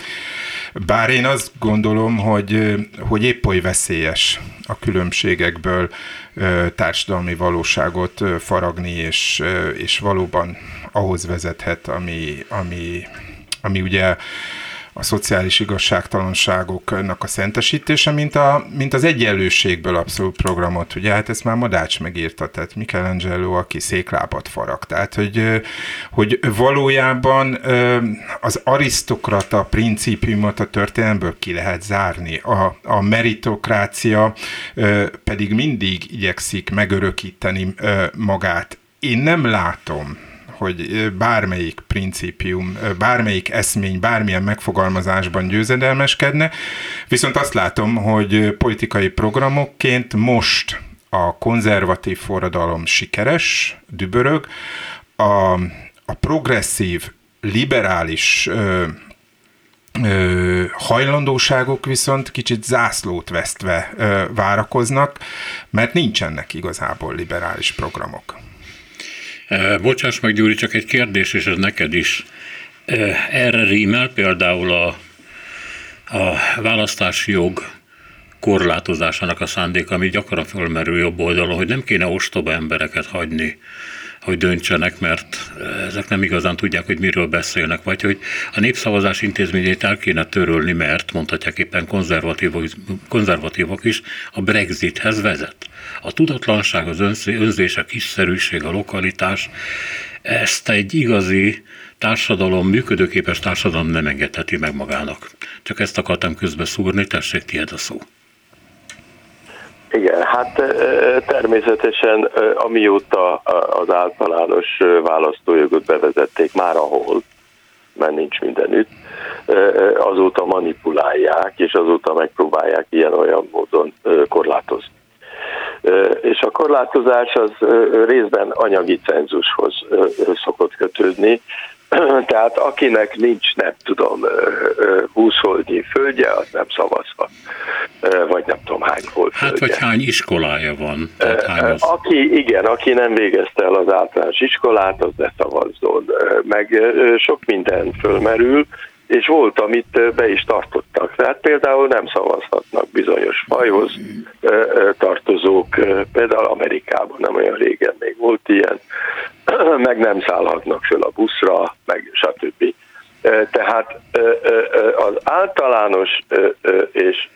Bár én azt gondolom, hogy, hogy épp oly veszélyes a különbségekből társadalmi valóságot faragni, és, és valóban ahhoz vezethet, ami, ami, ami ugye a szociális igazságtalanságoknak a szentesítése, mint, a, mint az egyenlőségből abszolút programot. Ugye hát ezt már Madács megírta, tehát Michelangelo, aki széklábat farag. Tehát, hogy, hogy valójában az arisztokrata principiumot a történelmből ki lehet zárni. A, a meritokrácia pedig mindig igyekszik megörökíteni magát. Én nem látom hogy bármelyik principium, bármelyik eszmény, bármilyen megfogalmazásban győzedelmeskedne, viszont azt látom, hogy politikai programokként most a konzervatív forradalom sikeres, dübörög, a, a progresszív, liberális ö, ö, hajlandóságok viszont kicsit zászlót vesztve ö, várakoznak, mert nincsenek igazából liberális programok. Bocsáss meg, Gyuri, csak egy kérdés, és ez neked is. Erre rímel például a, a választási jog korlátozásának a szándéka, ami gyakran fölmerül jobb oldalon, hogy nem kéne ostoba embereket hagyni hogy döntsenek, mert ezek nem igazán tudják, hogy miről beszélnek, vagy hogy a népszavazás intézményét el kéne törölni, mert mondhatják éppen konzervatívok, konzervatívok is, a Brexithez vezet. A tudatlanság, az önzés, a kiszerűség, a lokalitás, ezt egy igazi társadalom, működőképes társadalom nem engedheti meg magának. Csak ezt akartam közbeszúrni, tessék, tiéd a szó. Igen, hát természetesen amióta az általános választójogot bevezették már ahol, mert nincs mindenütt, azóta manipulálják, és azóta megpróbálják ilyen-olyan módon korlátozni. És a korlátozás az részben anyagi cenzushoz szokott kötődni, Tehát akinek nincs, nem tudom, 20 holdnyi földje, az nem szavazhat. Vagy nem tudom hány hold Hát vagy hány iskolája van. hány az... Aki, igen, aki nem végezte el az általános iskolát, az ne szavazzon. Meg sok minden fölmerül, és volt, amit be is tartottak. Tehát például nem szavazhatnak bizonyos fajhoz tartozók, például Amerikában nem olyan régen még volt ilyen, meg nem szállhatnak föl a buszra, meg stb. Tehát az általános és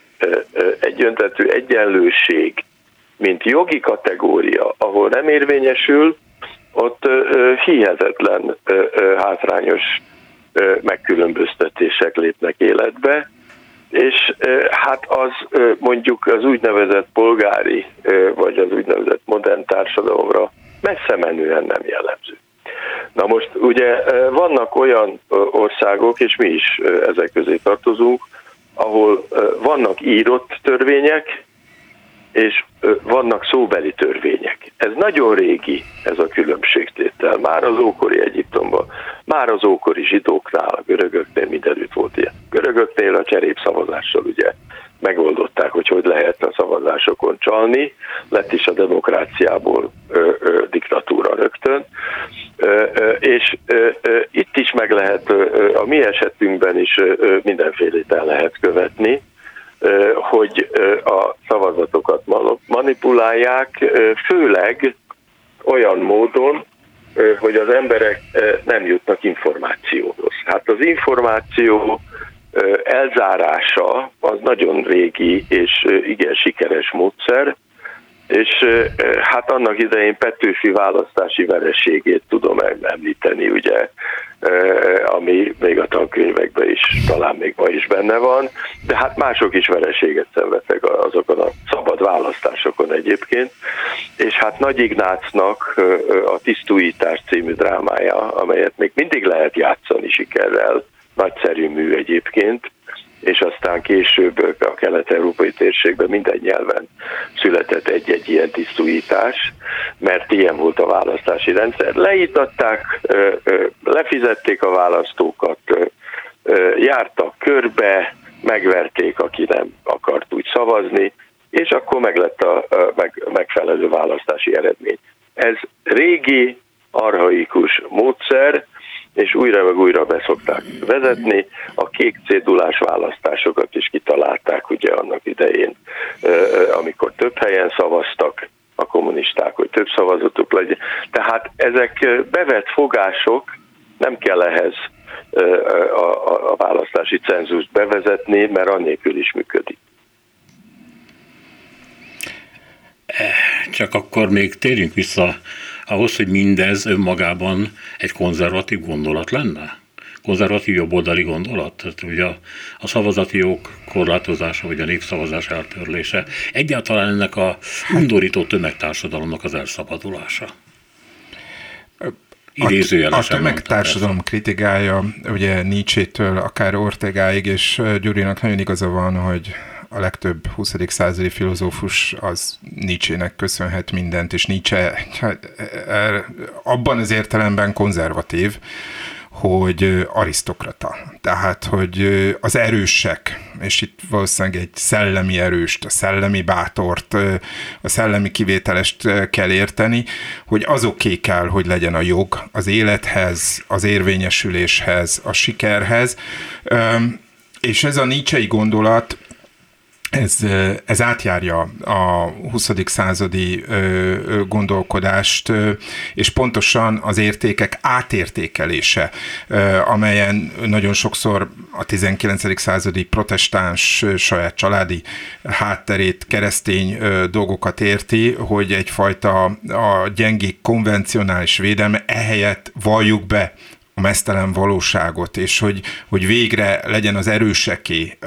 egyöntetű egyenlőség, mint jogi kategória, ahol nem érvényesül, ott hihetetlen hátrányos megkülönböztetések lépnek életbe, és hát az mondjuk az úgynevezett polgári, vagy az úgynevezett modern társadalomra messze menően nem jellemző. Na most ugye vannak olyan országok, és mi is ezek közé tartozunk, ahol vannak írott törvények, és vannak szóbeli törvények. Ez nagyon régi, ez a különbségtétel, már az ókori Egyiptomban, már az ókori zsidóknál, a görögöknél mindenütt volt ilyen. Görögöknél a cserépszavazással ugye megoldották, hogy hogy lehet a szavazásokon csalni, lett is a demokráciából ö, ö, diktatúra rögtön, ö, ö, és ö, ö, itt is meg lehet, ö, a mi esetünkben is ö, mindenfélét el lehet követni, hogy a szavazatokat manipulálják, főleg olyan módon, hogy az emberek nem jutnak információhoz. Hát az információ elzárása az nagyon régi és igen sikeres módszer, és hát annak idején Petőfi választási vereségét tudom említeni, ugye, ami még a tankönyvekben is talán még ma is benne van, de hát mások is vereséget szenvedtek azokon a szabad választásokon egyébként, és hát Nagy Ignácnak a Tisztújítás című drámája, amelyet még mindig lehet játszani sikerrel, nagyszerű mű egyébként, és aztán később a kelet-európai térségben minden nyelven született egy-egy ilyen tisztújítás, mert ilyen volt a választási rendszer. Leítatták, lefizették a választókat, jártak körbe, megverték, aki nem akart úgy szavazni, és akkor meg lett a megfelelő választási eredmény. Ez régi, arhaikus módszer, és újra meg újra beszokták vezetni. A kék cédulás választásokat is kitalálták ugye annak idején, amikor több helyen szavaztak a kommunisták, hogy több szavazatuk legyen. Tehát ezek bevett fogások, nem kell ehhez a, a választási cenzust bevezetni, mert annélkül is működik. Csak akkor még térjünk vissza ahhoz, hogy mindez önmagában egy konzervatív gondolat lenne? konzervatív jobboldali gondolat, tehát ugye a, a szavazati jog korlátozása, vagy a népszavazás eltörlése, egyáltalán ennek a undorító tömegtársadalomnak az elszabadulása. A, a tömegtársadalom kritikája, ugye Nietzsche-től akár Ortegáig, és Gyurinak nagyon igaza van, hogy a legtöbb 20. századi filozófus az Nietzsének köszönhet mindent, és Nietzsche hát, e, e, abban az értelemben konzervatív, hogy arisztokrata. Tehát, hogy az erősek, és itt valószínűleg egy szellemi erőst, a szellemi bátort, a szellemi kivételest kell érteni, hogy azoké kell, hogy legyen a jog az élethez, az érvényesüléshez, a sikerhez. És ez a Nietzsche gondolat ez, ez átjárja a 20. századi gondolkodást, és pontosan az értékek átértékelése, amelyen nagyon sokszor a 19. századi protestáns saját családi hátterét, keresztény dolgokat érti, hogy egyfajta a gyengék konvencionális védelme ehelyett valljuk be a mesztelen valóságot, és hogy, hogy végre legyen az erőseké,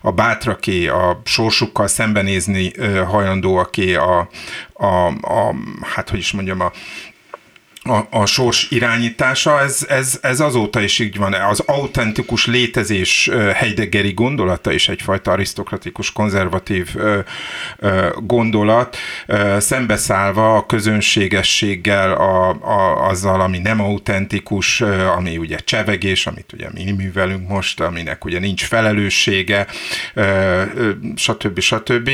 a bátraké, a sorsukkal szembenézni hajlandóaké, a, a, a, hát hogy is mondjam, a, a, a sors irányítása, ez, ez, ez azóta is így van. Az autentikus létezés Heideggeri gondolata is egyfajta arisztokratikus, konzervatív gondolat, szembeszállva a közönségességgel, a, a, azzal, ami nem autentikus, ami ugye csevegés, amit ugye mi művelünk most, aminek ugye nincs felelőssége, stb. stb.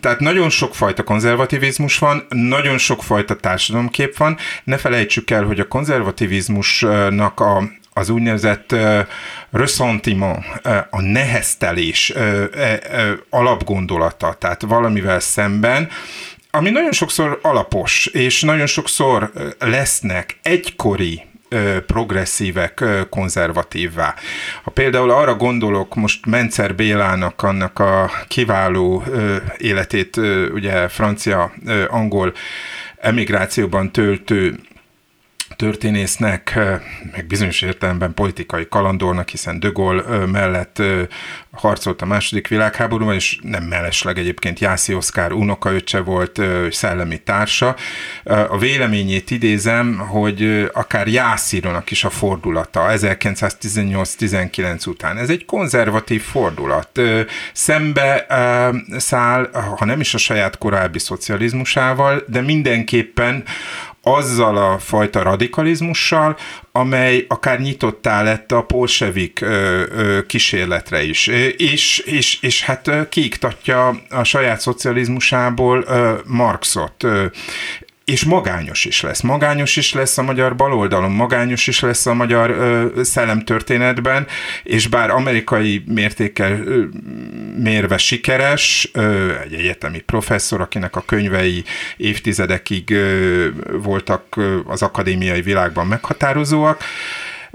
Tehát nagyon sokfajta konzervativizmus van, nagyon sokfajta társadalomkép van, ne felejtsük el, hogy a konzervativizmusnak a, az úgynevezett ressentiment, a neheztelés uh, alapgondolata, tehát valamivel szemben, ami nagyon sokszor alapos, és nagyon sokszor lesznek egykori progresszívek konzervatívvá. Ha például arra gondolok, most Mencer Bélának annak a kiváló életét, ugye francia, angol emigrációban töltő történésznek, meg bizonyos értelemben politikai kalandornak, hiszen De Gaulle mellett harcolt a második világháborúban, és nem mellesleg egyébként Jászi Oszkár unokaöccse volt, szellemi társa. A véleményét idézem, hogy akár Jászíronak is a fordulata 1918-19 után. Ez egy konzervatív fordulat. Szembe száll, ha nem is a saját korábbi szocializmusával, de mindenképpen azzal a fajta radikalizmussal, amely akár nyitottá lett a polsevik kísérletre is. És, és, és hát kiiktatja a saját szocializmusából Marxot és magányos is lesz. Magányos is lesz a magyar baloldalon, magányos is lesz a magyar ö, szellemtörténetben, és bár amerikai mértékkel mérve sikeres, ö, egy egyetemi professzor, akinek a könyvei évtizedekig ö, voltak ö, az akadémiai világban meghatározóak,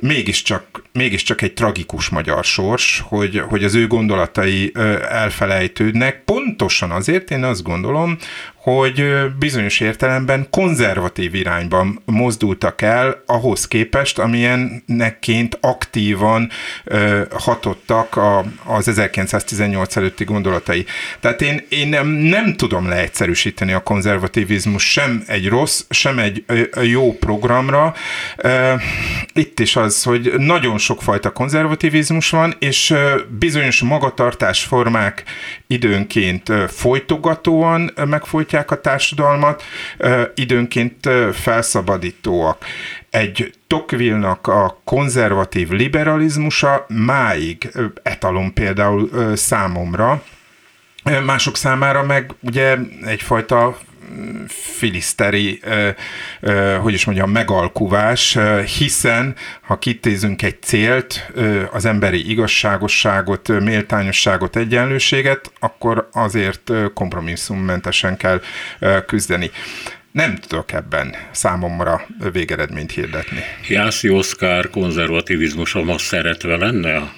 mégiscsak, mégiscsak egy tragikus magyar sors, hogy, hogy az ő gondolatai elfelejtődnek. Pontosan azért én azt gondolom, hogy bizonyos értelemben konzervatív irányban mozdultak el ahhoz képest, amilyenneként aktívan ö, hatottak a, az 1918 előtti gondolatai. Tehát én, én nem, nem tudom leegyszerűsíteni a konzervativizmus sem egy rossz, sem egy ö, jó programra. Ö, itt is az, hogy nagyon sokfajta konzervativizmus van, és ö, bizonyos magatartásformák időnként folytogatóan megfolytják megnyitják a társadalmat, időnként felszabadítóak. Egy Tocqueville-nak a konzervatív liberalizmusa máig etalon például számomra, mások számára meg ugye egyfajta filiszteri, hogy is mondjam, megalkuvás, hiszen ha kitézünk egy célt, az emberi igazságosságot, méltányosságot, egyenlőséget, akkor azért kompromisszummentesen kell küzdeni. nem tudok ebben számomra végeredményt hirdetni. Jászi Oszkár konzervativizmusa ma szeretve lenne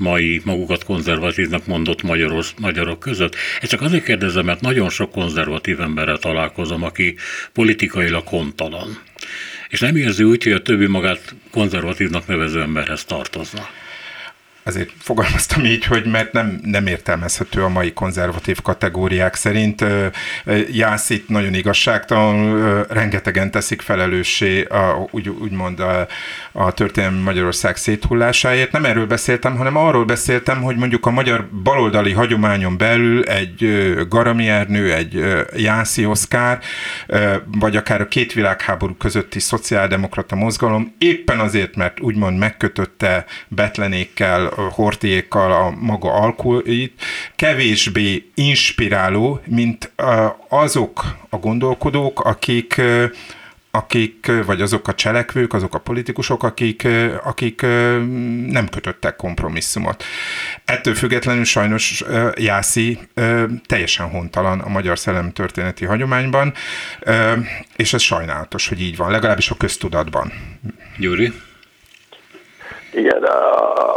mai magukat konzervatívnak mondott magyaros, magyarok között. Ezt csak azért kérdezem, mert nagyon sok konzervatív emberrel találkozom, aki politikailag hontalan. És nem érzi úgy, hogy a többi magát konzervatívnak nevező emberhez tartozna azért fogalmaztam így, hogy mert nem, nem értelmezhető a mai konzervatív kategóriák szerint. Jász itt nagyon igazságtalan, rengetegen teszik felelőssé a, úgy, úgymond a, a történelmi Magyarország széthullásáért. Nem erről beszéltem, hanem arról beszéltem, hogy mondjuk a magyar baloldali hagyományon belül egy Garami Ernő, egy Jászi Oszkár, vagy akár a két világháború közötti szociáldemokrata mozgalom éppen azért, mert úgymond megkötötte betlenékkel hortiékkal a maga alkuit, kevésbé inspiráló, mint azok a gondolkodók, akik akik, vagy azok a cselekvők, azok a politikusok, akik, akik nem kötöttek kompromisszumot. Ettől függetlenül sajnos Jászi teljesen hontalan a magyar szellem történeti hagyományban, és ez sajnálatos, hogy így van, legalábbis a köztudatban. Gyuri? Igen,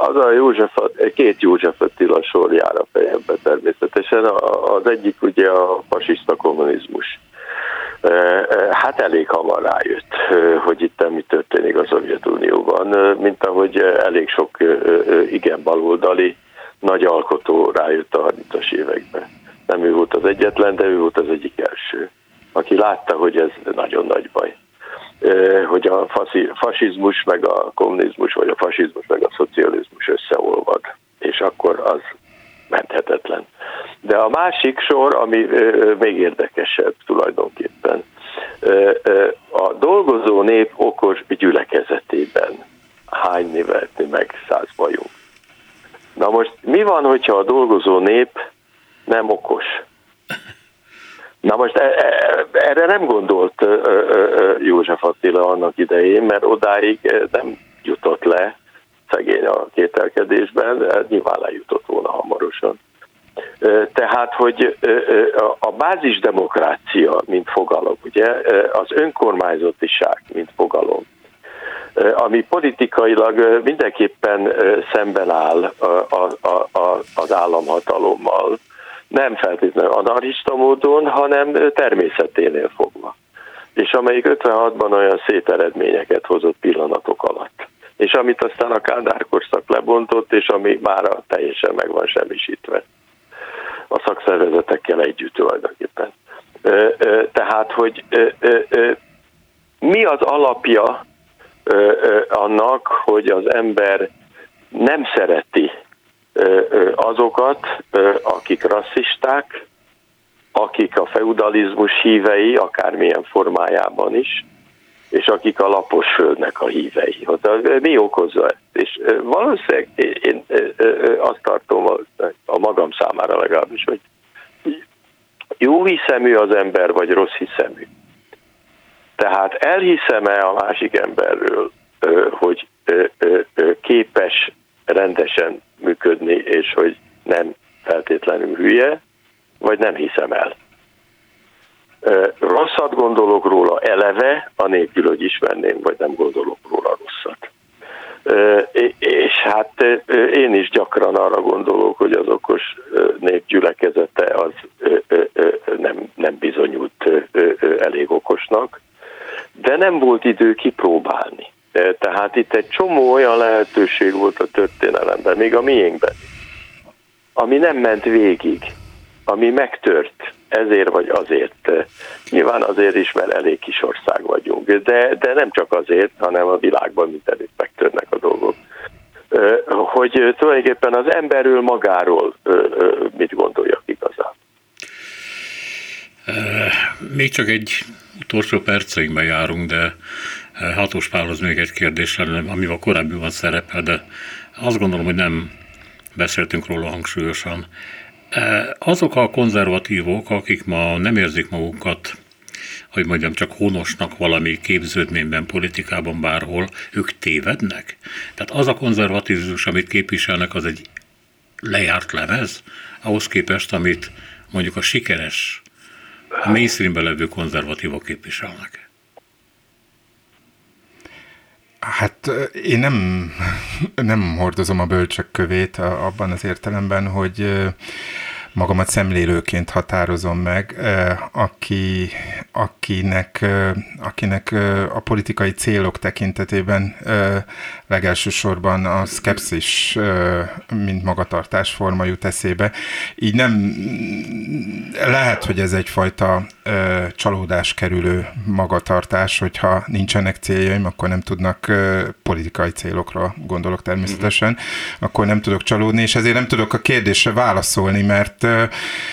az a József, két József Attila sor jár a fejembe természetesen. Az egyik ugye a fasiszta kommunizmus. Hát elég hamar rájött, hogy itt mi történik a Szovjetunióban, mint ahogy elég sok igen baloldali nagy alkotó rájött a 30-as években. Nem ő volt az egyetlen, de ő volt az egyik első, aki látta, hogy ez nagyon nagy baj a fasizmus meg a kommunizmus, vagy a fasizmus meg a szocializmus összeolvad, és akkor az menthetetlen. De a másik sor, ami még érdekesebb tulajdonképpen, a dolgozó nép okos gyülekezetében hány vertni meg száz bajunk. Na most mi van, hogyha a dolgozó nép nem okos? Na most e, e, erre nem gondolt József Attila annak idején, mert odáig nem jutott le szegény a kételkedésben, de nyilván lejutott volna hamarosan. Tehát, hogy a bázis demokrácia, mint fogalom, ugye, az önkormányzatiság, mint fogalom, ami politikailag mindenképpen szemben áll az államhatalommal, nem feltétlenül anarchista módon, hanem természeténél fogva. És amelyik 56-ban olyan szép eredményeket hozott pillanatok alatt. És amit aztán a Kádár korszak lebontott, és ami már teljesen meg van semmisítve a szakszervezetekkel együtt tulajdonképpen. Tehát, hogy mi az alapja annak, hogy az ember nem szereti azokat, akik rasszisták, akik a feudalizmus hívei, akármilyen formájában is, és akik a lapos földnek a hívei. Mi okozza ezt? És valószínűleg én azt tartom a magam számára legalábbis, hogy jó hiszemű az ember, vagy rossz hiszemű. Tehát elhiszem-e a másik emberről, hogy képes rendesen működni, és hogy nem feltétlenül hülye, vagy nem hiszem el. Rosszat gondolok róla eleve, anélkül, hogy ismerném, vagy nem gondolok róla rosszat. És hát én is gyakran arra gondolok, hogy az okos nép gyülekezete az nem, nem bizonyult elég okosnak, de nem volt idő kipróbálni. Tehát itt egy csomó olyan lehetőség volt a történelemben, még a miénkben, ami nem ment végig, ami megtört ezért vagy azért. Nyilván azért is, mert elég kis ország vagyunk, de, de nem csak azért, hanem a világban mindenütt megtörnek a dolgok. Hogy tulajdonképpen az emberről magáról mit gondoljak igazán. Még csak egy utolsó perceinkben járunk, de Hatos Pálhoz még egy kérdés lenne, amivel korábban szerepel, de azt gondolom, hogy nem beszéltünk róla hangsúlyosan. Azok a konzervatívok, akik ma nem érzik magukat, hogy mondjam, csak honosnak valami képződményben, politikában bárhol, ők tévednek? Tehát az a konzervatizmus, amit képviselnek, az egy lejárt lemez, ahhoz képest, amit mondjuk a sikeres a mainstreamben levő konzervatívok képviselnek? Hát én nem, nem hordozom a bölcsök kövét abban az értelemben, hogy magamat szemlélőként határozom meg, aki, akinek, akinek a politikai célok tekintetében legelsősorban a szkepszis, mint magatartás forma jut eszébe. Így nem lehet, hogy ez egyfajta csalódás kerülő magatartás, hogyha nincsenek céljaim, akkor nem tudnak politikai célokra gondolok természetesen, mm-hmm. akkor nem tudok csalódni, és ezért nem tudok a kérdésre válaszolni, mert,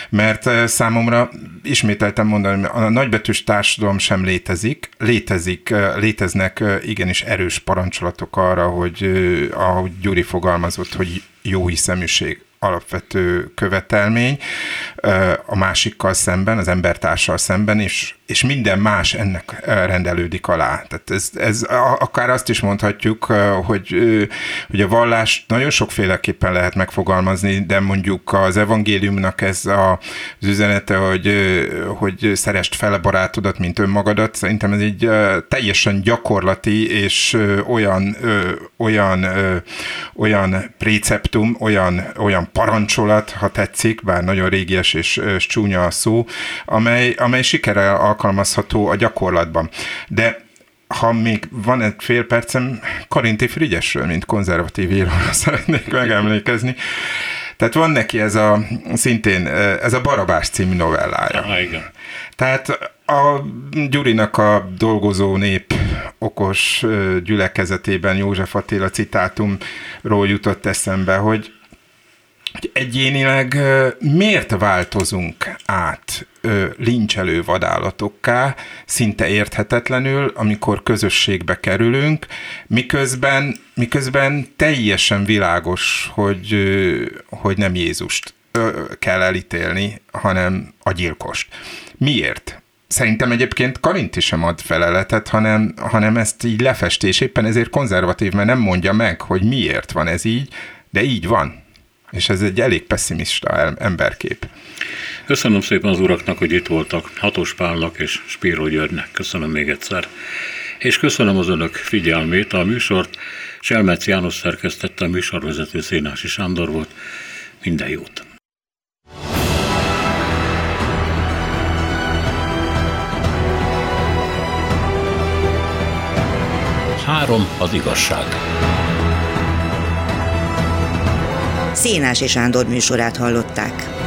mert számomra ismételtem mondani, a nagybetűs társadalom sem létezik, létezik, léteznek igenis erős parancsolatok arra, hogy ahogy Gyuri fogalmazott, hogy jó hiszeműség alapvető követelmény a másikkal szemben, az embertársal szemben, és, és minden más ennek rendelődik alá. Tehát ez, ez akár azt is mondhatjuk, hogy, hogy a vallást nagyon sokféleképpen lehet megfogalmazni, de mondjuk az evangéliumnak ez a, az üzenete, hogy, hogy szerest fel a barátodat, mint önmagadat, szerintem ez egy teljesen gyakorlati és olyan, olyan, olyan préceptum, olyan, olyan parancsolat, ha tetszik, bár nagyon régies és, és csúnya a szó, amely, amely sikere alkalmazható a gyakorlatban. De ha még van egy fél percem, Karinti Frigyesről, mint konzervatív íróra szeretnék megemlékezni. Tehát van neki ez a, szintén, ez a Barabás című novellája. Aha, igen. Tehát a Gyurinak a dolgozó nép okos gyülekezetében József Attila citátumról jutott eszembe, hogy egyénileg miért változunk át lincselő vadállatokká, szinte érthetetlenül, amikor közösségbe kerülünk, miközben, miközben teljesen világos, hogy, hogy nem Jézust kell elítélni, hanem a gyilkost. Miért? Szerintem egyébként Karinti sem ad feleletet, hanem, hanem ezt így lefestés, éppen ezért konzervatív, mert nem mondja meg, hogy miért van ez így, de így van. És ez egy elég pessimista emberkép. Köszönöm szépen az uraknak, hogy itt voltak, Hatos Pálnak és Spíró Györgynek. Köszönöm még egyszer. És köszönöm az önök figyelmét. A műsort Selmec János szerkesztette, a műsorvezető Szénási Sándor volt. Minden jót! Három az igazság. Szénási Sándor műsorát hallották.